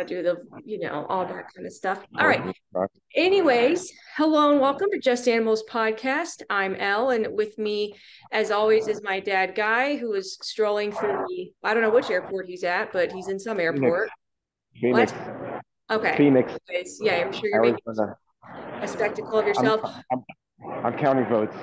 gotta do the, you know, all that kind of stuff. All right. Anyways, hello and welcome to Just Animals podcast. I'm Elle, and with me, as always, is my dad, Guy, who is strolling through the. I don't know which airport he's at, but he's in some airport. Phoenix. What? Okay. Phoenix. Anyways, yeah, I'm sure you're making a spectacle of yourself. I'm, I'm, I'm counting votes.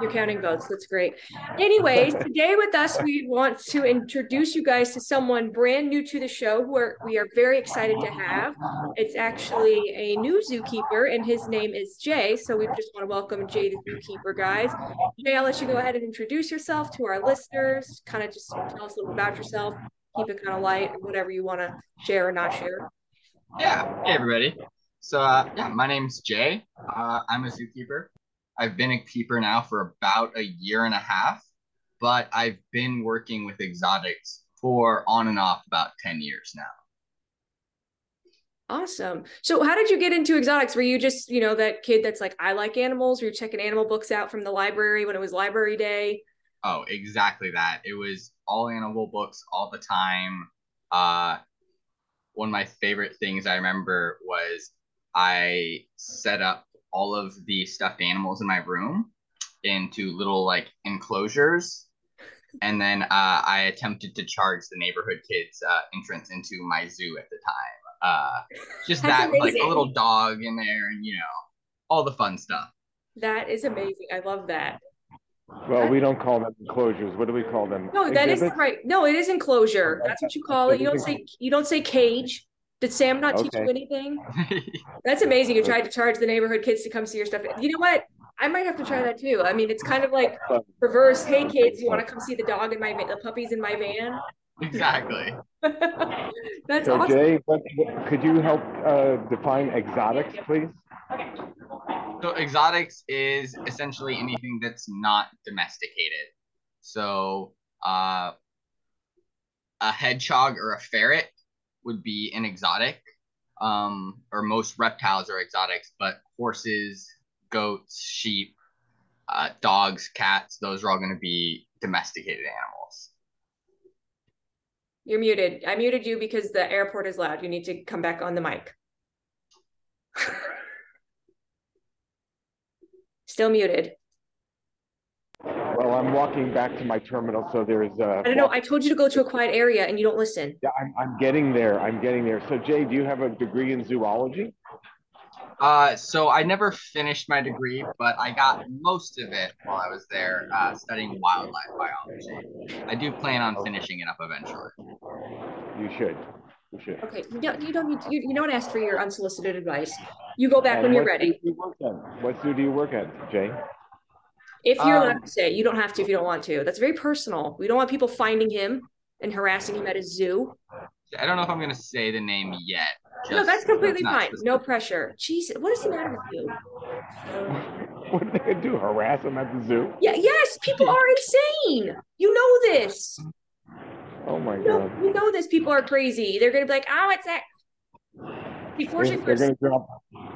You're counting votes. That's great. Anyways, today with us, we want to introduce you guys to someone brand new to the show who are, we are very excited to have. It's actually a new zookeeper, and his name is Jay. So we just want to welcome Jay, the zookeeper, guys. Jay, I'll let you go ahead and introduce yourself to our listeners. Kind of just tell us a little about yourself. Keep it kind of light, whatever you want to share or not share. Yeah. Hey, everybody. So, uh, yeah, my name's Jay. Uh, I'm a zookeeper. I've been a keeper now for about a year and a half, but I've been working with exotics for on and off about 10 years now. Awesome. So, how did you get into exotics? Were you just, you know, that kid that's like, I like animals? Were you checking animal books out from the library when it was library day? Oh, exactly that. It was all animal books all the time. Uh, one of my favorite things I remember was I set up all of the stuffed animals in my room into little like enclosures. And then uh, I attempted to charge the neighborhood kids uh, entrance into my zoo at the time. Uh, just That's that, with, like a little dog in there, and you know, all the fun stuff. That is amazing. I love that. Well, we don't call them enclosures. What do we call them? No, that is Exhibits? right. No, it is enclosure. That's what you call it. You don't say you don't say cage. Did Sam not teach you anything? That's amazing. You tried to charge the neighborhood kids to come see your stuff. You know what? I might have to try that too. I mean, it's kind of like reverse. Hey, kids, you want to come see the dog in my the puppies in my van? exactly. That's So, awesome. Jay, what, what- could you help uh, define exotics, please? Okay. So exotics is essentially anything that's not domesticated. So uh, a hedgehog or a ferret would be an exotic. Um, or most reptiles are exotics, but horses, goats, sheep, uh, dogs, cats, those are all going to be domesticated animals. You're muted. I muted you because the airport is loud. You need to come back on the mic. Still muted. Well, I'm walking back to my terminal, so there's. Uh, I don't know. I told you to go to a quiet area and you don't listen. Yeah, I'm, I'm getting there. I'm getting there. So, Jay, do you have a degree in zoology? Uh, so I never finished my degree, but I got most of it while I was there uh, studying wildlife biology. I do plan on finishing it up eventually. You should. You should. Okay, you don't, you don't need to, you, you don't ask for your unsolicited advice. You go back And when you're what ready. do you work at? What zoo do you work at, Jay? If you're allowed Um, to say, you don't have to if you don't want to. That's very personal. We don't want people finding him and harassing him at a zoo. I don't know if I'm gonna say the name yet. no, that's completely not fine. No pressure. Jesus, what is the matter with you? What are they gonna do? Harass them at the zoo? Yeah, yes, people are insane. You know this. Oh my You know, god! you know this. People are crazy. They're gonna be like, oh, it's that. Before she They're, they're gonna drop.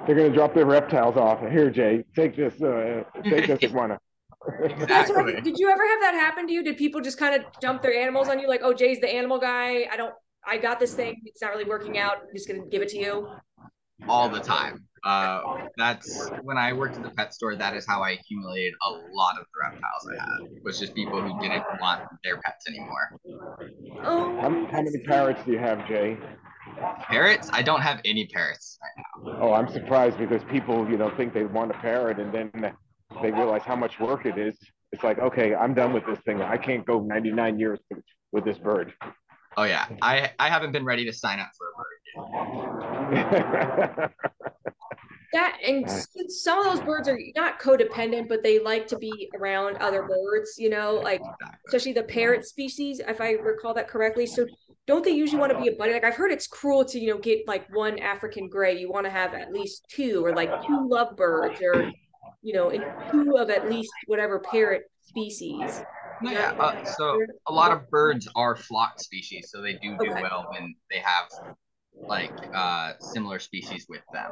They're gonna drop their reptiles off. Here, Jay, take this. Uh, take this iguana. That's what, did you ever have that happen to you? Did people just kind of dump their animals on you? Like, oh, Jay's the animal guy. I don't, I got this thing. It's not really working out. I'm just gonna give it to you. all the time. Uh, that's when I worked at the pet store. That is how I accumulated a lot of the reptiles I had. Was just people who didn't want their pets anymore. Oh, How, many- how many parrots do you have, Jay? Parrots? I don't have any parrots right now. Oh, I'm surprised because people, you know, think they want a parrot and then they realize how much work it is. It's like, okay, I'm done with this thing. I can't go 99 years with, with this bird. Oh yeah, I I haven't been ready to sign up for a bird. yet. that and some of those birds are not codependent, but they like to be around other birds. You know, like especially the parrot species, if I recall that correctly. So don't they usually want to be a buddy? Like I've heard it's cruel to, you know, get like one African gray. You want to have at least two or like two lovebirds or, you know, and two of at least whatever parrot species. Yeah. Uh, so a lot of birds are flock species, so they do do Okay. well when they have like uh similar species with them.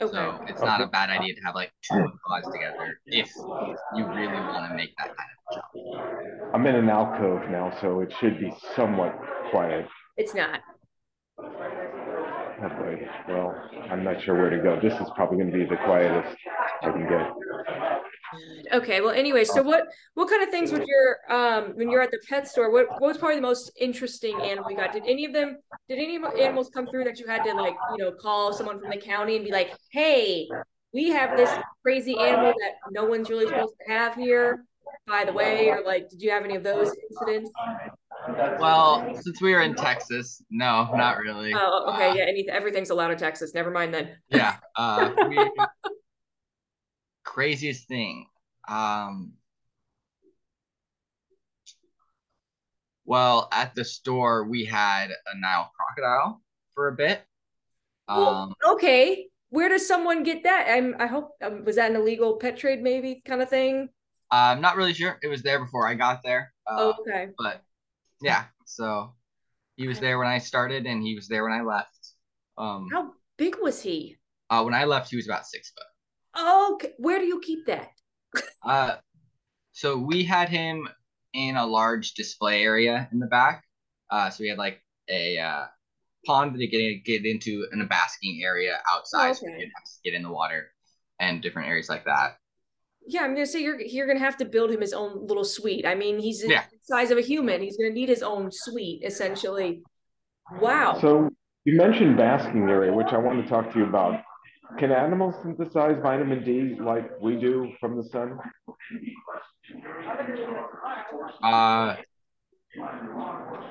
Okay. So it's not a bad idea to have like two macaws together if you really want to make that kind of jump. I'm in an alcove now, so it should be somewhat quiet. It's not. Oh boy. Well, I'm not sure where to go. This is probably going to be the quietest I can get. Okay. Well, anyway, so what what kind of things would your um when you're at the pet store? What what was probably the most interesting animal you got? Did any of them? Did any animals come through that you had to like you know call someone from the county and be like, hey, we have this crazy animal that no one's really supposed to have here. By the way, or like, did you have any of those incidents? Well, since we were in Texas, no, not really. Oh, okay, uh, yeah. Any, everything's allowed in Texas. Never mind then. Yeah. Uh, we, craziest thing. Um, well, at the store, we had a Nile crocodile for a bit. Um, oh, okay. Where does someone get that? I'm, I hope um, was that an illegal pet trade, maybe kind of thing. I'm not really sure. It was there before I got there. Uh, okay. But yeah, so he was there when I started, and he was there when I left. Um, How big was he? Uh, when I left, he was about six foot. Okay, where do you keep that? uh, so we had him in a large display area in the back. Uh, so we had like a uh, pond to get get into and a basking area outside, okay. so we didn't have to get in the water and different areas like that. Yeah, I'm gonna say you're you're gonna have to build him his own little suite. I mean, he's yeah. the size of a human. He's gonna need his own suite, essentially. Wow. So you mentioned basking area, which I want to talk to you about. Can animals synthesize vitamin D like we do from the sun? Uh,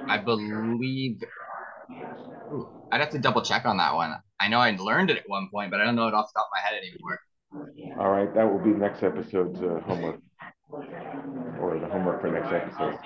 I believe. Ooh, I'd have to double check on that one. I know I learned it at one point, but I don't know it off the top of my head anymore. All right, that will be next episode's uh, homework homework for next episode.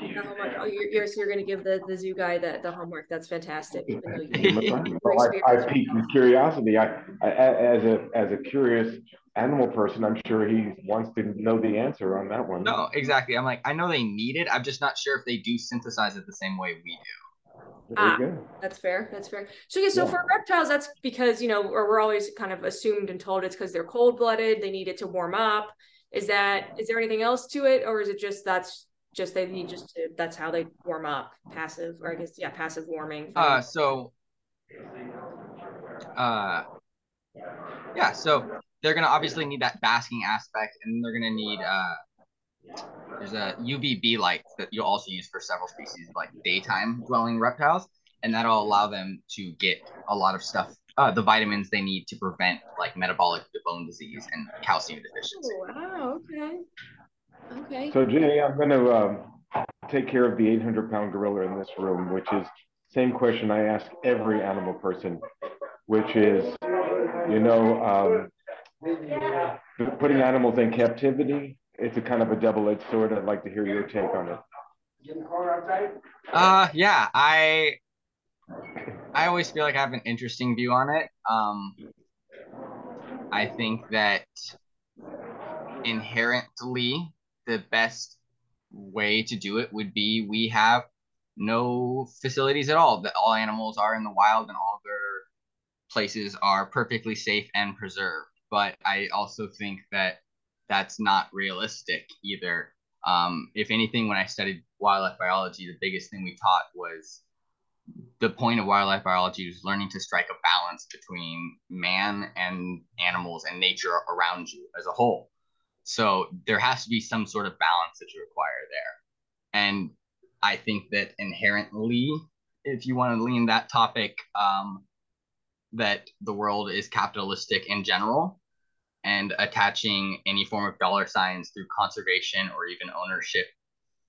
Oh, you're, you're, so you're going to give the, the zoo guy the, the homework. That's fantastic. well, I, I piqued his curiosity. I, I, as a as a curious animal person, I'm sure he wants to know the answer on that one. No, exactly. I'm like, I know they need it. I'm just not sure if they do synthesize it the same way we do. Ah, that's fair. That's fair. So yeah, so yeah. for reptiles, that's because you know, or we're always kind of assumed and told it's because they're cold blooded. They need it to warm up. Is that is there anything else to it, or is it just that's just they need just to that's how they warm up, passive, or I guess yeah, passive warming. Uh, so, uh, yeah, so they're gonna obviously need that basking aspect, and they're gonna need uh, there's a UVB light that you'll also use for several species like daytime dwelling reptiles, and that'll allow them to get a lot of stuff uh, the vitamins they need to prevent like metabolic bone disease and calcium deficiency. Oh, wow. Okay. Okay. So Jenny, I'm going to um, take care of the 800 pound gorilla in this room, which is same question I ask every animal person, which is, you know, um, putting animals in captivity. It's a kind of a double-edged sword. I'd like to hear your take on it. Uh, yeah, I I always feel like I have an interesting view on it. Um, I think that inherently the best way to do it would be we have no facilities at all that all animals are in the wild and all their places are perfectly safe and preserved but i also think that that's not realistic either um, if anything when i studied wildlife biology the biggest thing we taught was the point of wildlife biology is learning to strike a balance between man and animals and nature around you as a whole. So there has to be some sort of balance that you require there. And I think that inherently, if you want to lean that topic, um, that the world is capitalistic in general and attaching any form of dollar signs through conservation or even ownership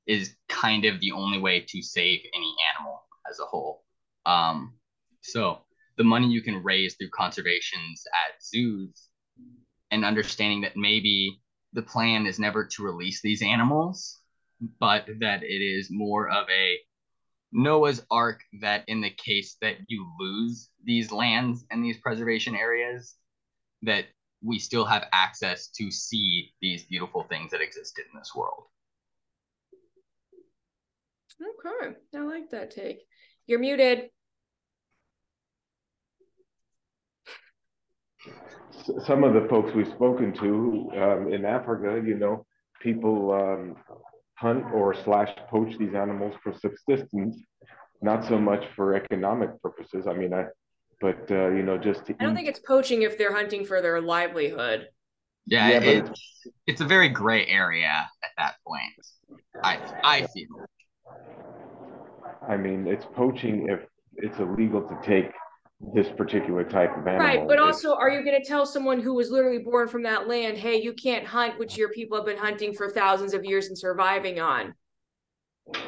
is kind of the only way to save any animal as a whole. Um, so the money you can raise through conservations at zoos and understanding that maybe the plan is never to release these animals, but that it is more of a Noah's Ark that in the case that you lose these lands and these preservation areas, that we still have access to see these beautiful things that existed in this world. Okay, I like that take. You're muted. Some of the folks we've spoken to um, in Africa, you know, people um, hunt or slash poach these animals for subsistence, not so much for economic purposes. I mean, I, but uh, you know, just I don't eat. think it's poaching if they're hunting for their livelihood. Yeah, yeah it, it's, it's a very gray area at that point. I I feel. I mean, it's poaching if it's illegal to take this particular type of animal. Right, but also, are you going to tell someone who was literally born from that land, hey, you can't hunt, which your people have been hunting for thousands of years and surviving on?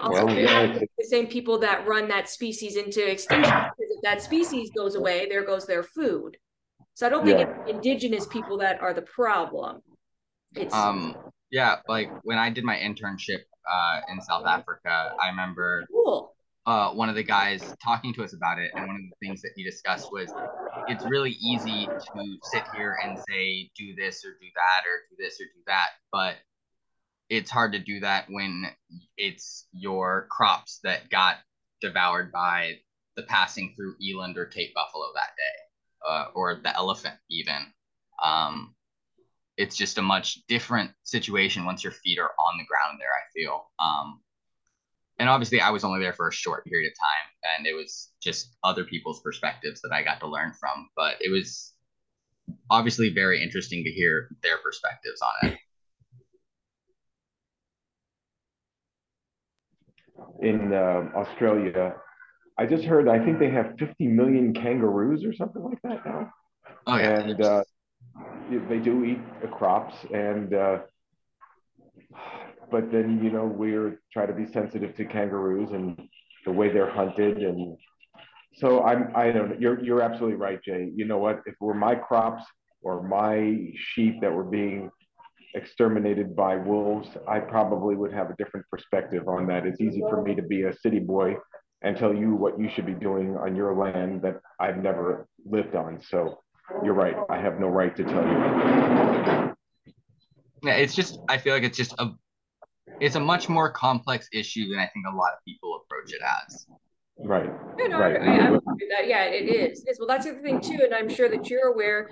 Also, well, yeah, the same people that run that species into extinction. Because if that species goes away, there goes their food. So I don't think yeah. it's indigenous people that are the problem. It's um yeah, like when I did my internship uh, in South Africa, I remember cool. uh, one of the guys talking to us about it, and one of the things that he discussed was it's really easy to sit here and say do this or do that or do this or do that, but it's hard to do that when it's your crops that got devoured by the passing through eland or Cape buffalo that day, uh, or the elephant even. Um, it's just a much different situation once your feet are on the ground there. I feel. Um, and obviously I was only there for a short period of time and it was just other people's perspectives that I got to learn from but it was obviously very interesting to hear their perspectives on it in uh, Australia I just heard I think they have 50 million kangaroos or something like that now oh, yeah. and uh, they do eat the crops and uh, but then you know we're try to be sensitive to kangaroos and the way they're hunted and so i'm i don't you're you're absolutely right jay. You know what? If it were my crops or my sheep that were being exterminated by wolves i probably would have a different perspective on that. It's easy for me to be a city boy and tell you what you should be doing on your land that i've never lived on. So you're right i have no right to tell you yeah it's just i feel like it's just a it's a much more complex issue than I think a lot of people approach it as. Right. no, right. I, I, that. Yeah, it is. It is. Well, that's the other thing too, and I'm sure that you're aware.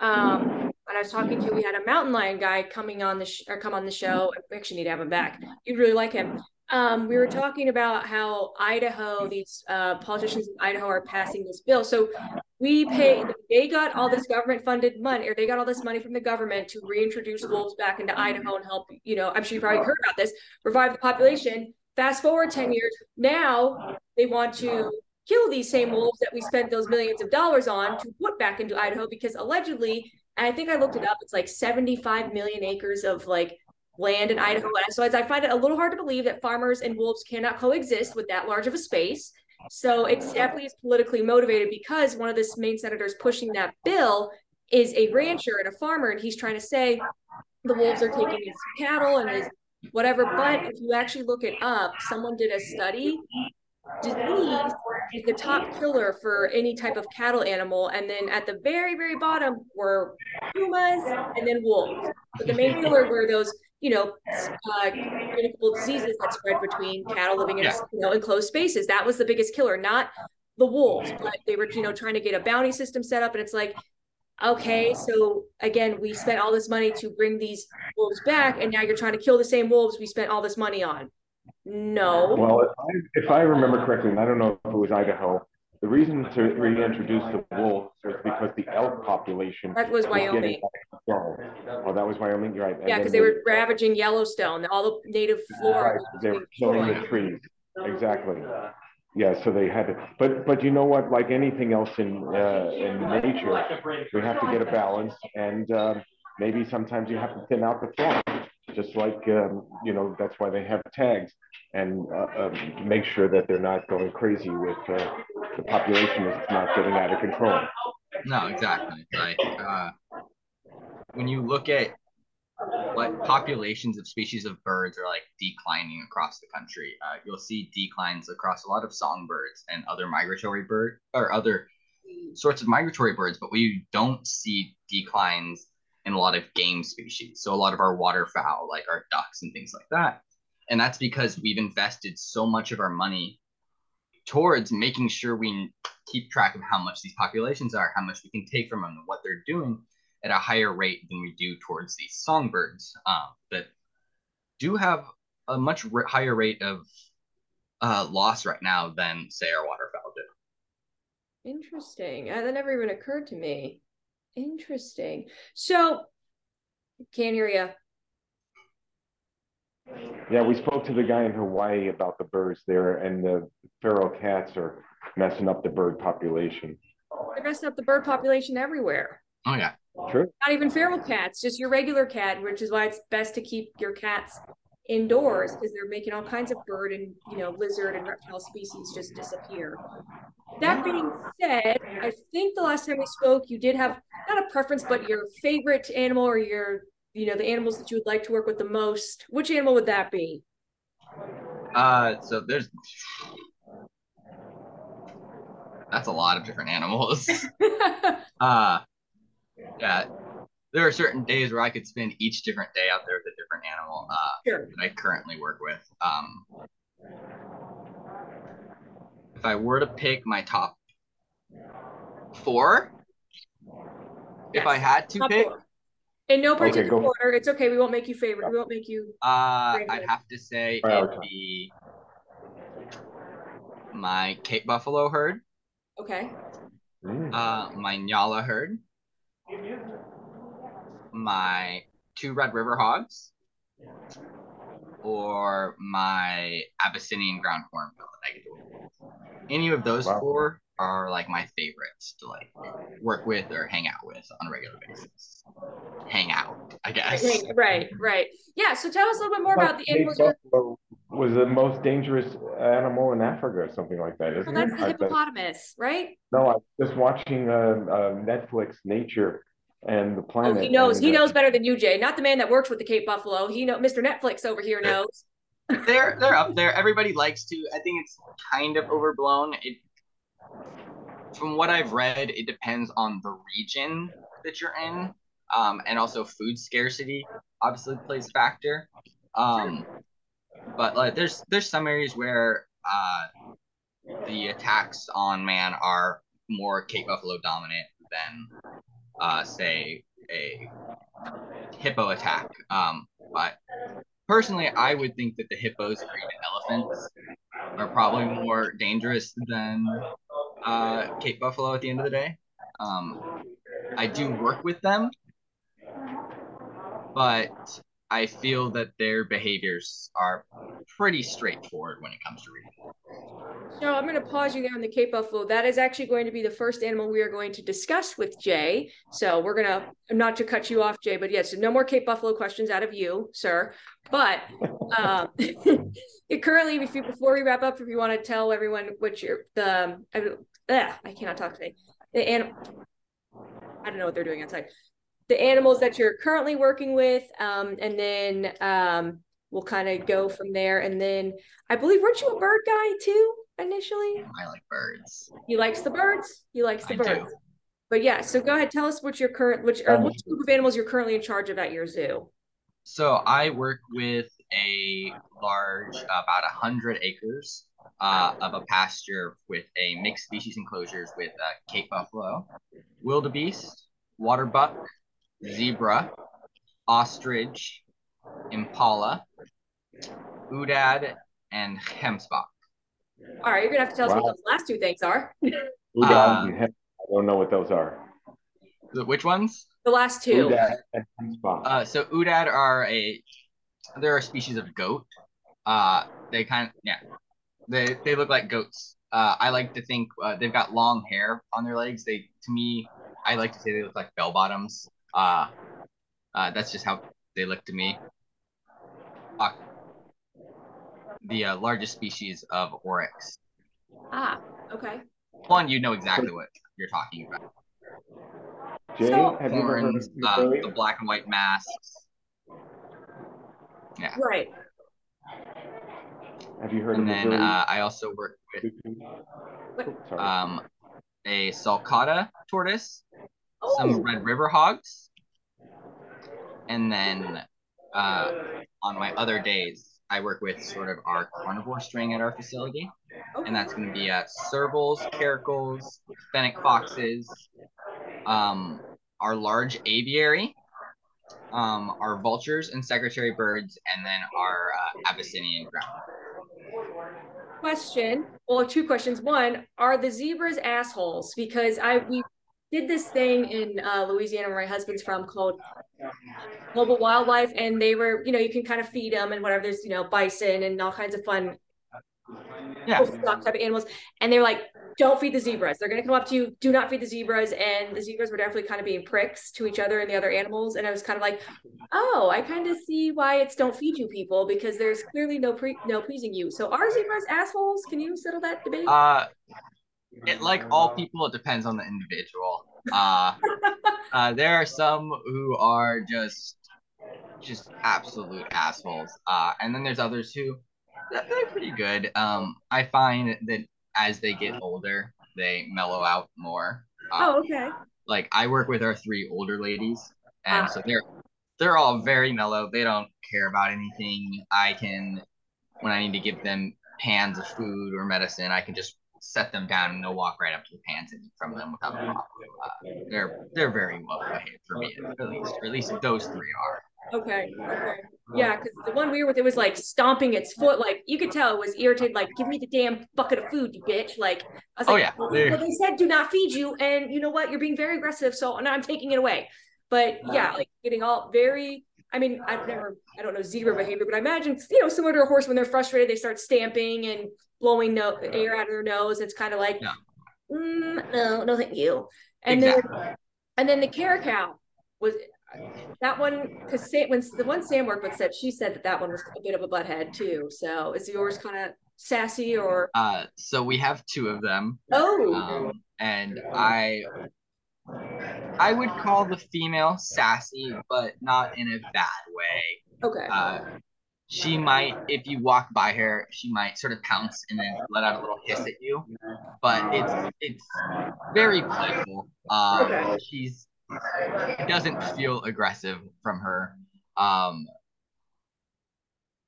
Um, when I was talking to, we had a mountain lion guy coming on the sh- or come on the show. We actually need to have him back. You'd really like him. Um, we were uh-huh. talking about how Idaho, these uh, politicians in Idaho are passing this bill. So we pay, uh-huh. they got all this government funded money, or they got all this money from the government to reintroduce uh-huh. wolves back into Idaho and help, you know, I'm sure you probably heard about this, revive the population. Fast forward 10 years, now they want to kill these same wolves that we spent those millions of dollars on to put back into Idaho because allegedly, and I think I looked it up, it's like 75 million acres of like land in Idaho. So I find it a little hard to believe that farmers and wolves cannot coexist with that large of a space. So it's definitely politically motivated because one of the main senators pushing that bill is a rancher and a farmer, and he's trying to say the wolves are taking his cattle and his whatever. But if you actually look it up, someone did a study. Disease is the top killer for any type of cattle animal, and then at the very, very bottom were pumas and then wolves. But the main killer were those you know, uh, communicable diseases that spread between cattle living in yeah. you know enclosed spaces. That was the biggest killer, not the wolves. But they were, you know, trying to get a bounty system set up, and it's like, okay, so again, we spent all this money to bring these wolves back, and now you're trying to kill the same wolves we spent all this money on. No. Well, if I, if I remember correctly, and I don't know if it was Idaho, the reason to reintroduce the wolves was because the elk population. That was Wyoming. Oh, that was Wyoming, You're right. Yeah, because they, they were ravaging Yellowstone, all the native flora. Right. They were killing the trees. Exactly. Yeah, so they had to, but but you know what? Like anything else in uh, in nature, we have to get a balance, and uh, maybe sometimes you have to thin out the flock. Just like um, you know, that's why they have tags and uh, um, make sure that they're not going crazy with uh, the population is not getting out of control. No, exactly. Like uh, when you look at what populations of species of birds are like declining across the country, uh, you'll see declines across a lot of songbirds and other migratory bird or other sorts of migratory birds, but we don't see declines in a lot of game species. So a lot of our waterfowl, like our ducks and things like that, and that's because we've invested so much of our money towards making sure we keep track of how much these populations are, how much we can take from them, and what they're doing at a higher rate than we do towards these songbirds um, that do have a much higher rate of uh, loss right now than say our waterfowl do. Interesting. Uh, that never even occurred to me. Interesting. So, can't hear you. Yeah, we spoke to the guy in Hawaii about the birds there, and the feral cats are messing up the bird population. They're messing up the bird population everywhere. Oh yeah. True. Not even feral cats, just your regular cat, which is why it's best to keep your cats indoors because they're making all kinds of bird and you know lizard and reptile species just disappear. That being said, I think the last time we spoke, you did have not a preference, but your favorite animal or your you know the animals that you would like to work with the most. Which animal would that be? Uh, so there's that's a lot of different animals. uh, yeah, there are certain days where I could spend each different day out there with a different animal uh, sure. that I currently work with. Um, if I were to pick my top four, Yes. if I had to Top pick, four. In no particular go. order. It's okay. We won't make you favorite. We won't make you. uh, I'd have to say Prioritize. it'd be my Cape Buffalo herd, Okay. Mm. uh, my Nyala herd, my two Red River hogs, or my Abyssinian ground hornbill that I get to work with. Any of those Wow. four are like my favorites to like work with or hang out with on a regular basis. Hang out, I guess. Right, right, right. Yeah. So tell us a little bit more about the animals. buffalo was the most dangerous animal in Africa or something like that, isn't Well, it? that's the I bet- hippopotamus, right? no, I was just watching uh, uh, Netflix Nature and the Oh, he knows. He knows better than you, Jay. Not the man that works with the Cape Buffalo. He know Mr. Netflix over here knows. they're they're up there. Everybody likes to. I think it's kind of overblown. It from what I've read, it depends on the region that you're in, um, and also food scarcity obviously plays a factor. Um, but like, there's there's some areas where uh, the attacks on man are more Cape Buffalo dominant than, uh, say, a hippo attack. Um, but personally, I would think that the hippos or even elephants are probably more dangerous than uh, Cape Buffalo at the end of the day. Um, I do work with them, but I feel that their behaviors are pretty straightforward when it comes to reading. So I'm going to pause you there on the Cape Buffalo. That is actually going to be the first animal we are going to discuss with Jay. So we're going to, not to cut you off, Jay, but yes, no more Cape Buffalo questions out of you, sir. But um, currently, if you, before we wrap up, if you want to tell everyone what your the I, ugh, I cannot talk today. The anim- I don't know what they're doing outside. The animals that you're currently working with, um, and then um, we'll kind of go from there. And then I believe weren't you a bird guy too initially? I like birds. He likes the birds. He likes the I birds. do. But yeah, so go ahead. Tell us what your current, which or which group of animals you're currently in charge of at your zoo. So I work with a large, about a hundred acres uh, of a pasture with a mixed species enclosures with uh, Cape buffalo, wildebeest, water buck, zebra, ostrich, impala, aoudad, and gemsbok. All right, you're gonna have to tell us what those last two things are. Udon Uh, and hemp. I don't know what those are. The- Which ones? the last two. Udon and hemp. Uh, so aoudad are a they're a species of goat. Uh, they kind of yeah, they they look like goats. Uh, I like to think uh, they've got long hair on their legs. They to me, I like to say they look like bell bottoms. Uh, uh, that's just how they look to me. Uh, the uh, largest species of oryx. Ah, okay. One, you know exactly what you're talking about. Jay, So- have you ever heard Horns, uh, the black and white masks. Yeah. Right. Have you heard And of then uh, I also work with um, a sulcata tortoise, some red river hogs, and then uh, on my other days, I work with sort of our carnivore string at our facility, okay. and that's going to be uh, servals, caracals, fennec foxes, um, our large aviary, um, our vultures and secretary birds, and then our uh, Abyssinian ground. question. Well, two questions. One, are the zebras assholes? Because I we did this thing in uh, Louisiana where my husband's from called Global Wildlife, and they were, you know, you can kind of feed them and whatever. There's, you know, bison and all kinds of fun Yeah. type of animals. And they were like, don't feed the zebras. They're going to come up to you. Do not feed the zebras. And the zebras were definitely kind of being pricks to each other and the other animals. And I was kind of like, oh, I kind of see why it's don't feed you people because there's clearly no pre no pleasing you. So are zebras assholes? Can you settle that debate? Uh, it like all people, it depends on the individual. Uh, uh, there are some who are just just absolute assholes. Uh, and then there's others who they're they're pretty good. Um, I find that as they get older, they mellow out more. Uh, oh, okay. like I work with our three older ladies, and Ah. so they're they're all very mellow. They don't care about anything. I can when I need to give them pans of food or medicine, I can just set them down and they'll walk right up to the pans and eat from them without a problem. Uh, they're they're very well behaved for me, at least. Or at least those three are. Okay. Okay. Yeah, because the one we were with, it was like stomping its foot. Like you could tell it was irritated. Like, give me the damn bucket of food, you bitch. Like, I was Oh, like, yeah, well, they're- well, they said do not feed you, and you know what? You're being very aggressive, so now I'm taking it away. But yeah, like getting all very. I mean, I've never, I don't know zebra behavior, but I imagine you know similar to a horse when they're frustrated, they start stamping and blowing no air out of their nose. It's kind of like, Yeah. mm, no, no, thank you. And exactly. then and then the caracal was that one because when the one Sam worked with said she said that that one was a bit of a butthead too. So is yours kind of sassy or Uh, so we have two of them, oh um, and I I would call the female sassy, but not in a bad way. okay Uh, she might, if you walk by her, she might sort of pounce and then let out a little hiss at you. But it's it's very playful. Uh, Okay. She's it doesn't feel aggressive from her. Um,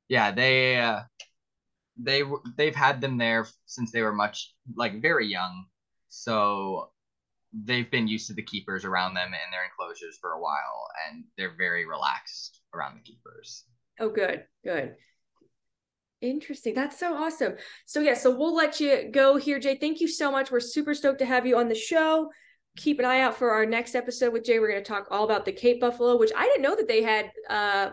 yeah, they uh, they they've had them there since they were much like very young, so they've been used to the keepers around them and their enclosures for a while, and they're very relaxed around the keepers. Oh good good interesting that's so awesome so yeah so we'll let you go here Jay thank you so much we're super stoked to have you on the show keep an eye out for our next episode with Jay we're going to talk all about the Cape Buffalo which I didn't know that they had uh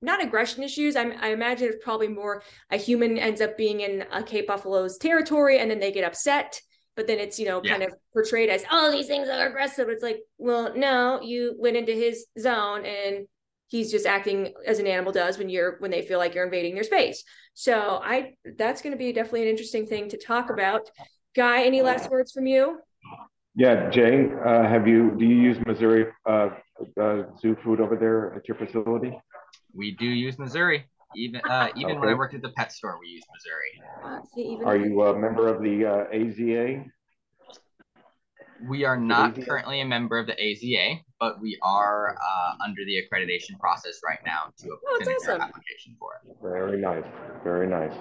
not aggression issues. I, I imagine it's probably more a human ends up being in a Cape Buffalo's territory and then they get upset. But then it's, you know, Yeah. kind of portrayed as, oh, these things are aggressive. It's like, well, no, you went into his zone and he's just acting as an animal does when you're when they feel like you're invading their space. So I that's going to be definitely an interesting thing to talk about. Guy, any last words from you? Yeah, Jay, uh, have you, do you use Mazuri uh, uh, zoo food over there at your facility? We do use Mazuri. Even uh, even when I worked at the pet store, we used Mazuri. Uh, see, even Are you a member of the uh, AZA? We are not currently a member of the AZA, but we are uh, under the accreditation process right now to Oh, that's finish our awesome. application for it. Very nice, very nice.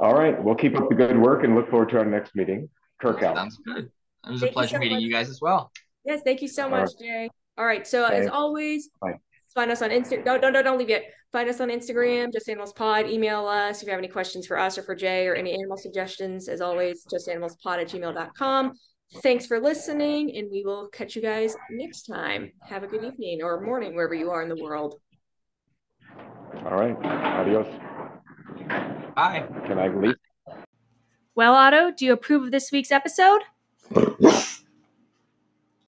All right, we'll keep up the good work and look forward to our next meeting. Kirk out. Sounds good. It was Thank a you pleasure so meeting much. you guys as well. Yes, thank you so All much, Jay. All right. So as always, Bye. find us on Instagram. Don't, don't, don't, don't leave yet. Find us on Instagram, Just Animals Pod. Email us if you have any questions for us or for Jay or any animal suggestions. As always, justanimalspod at gmail.com. Thanks for listening, and we will catch you guys next time. Have a good evening or morning, wherever you are in the world. All right, adios. Bye. Can I leave? Well, Otto, do you approve of this week's episode?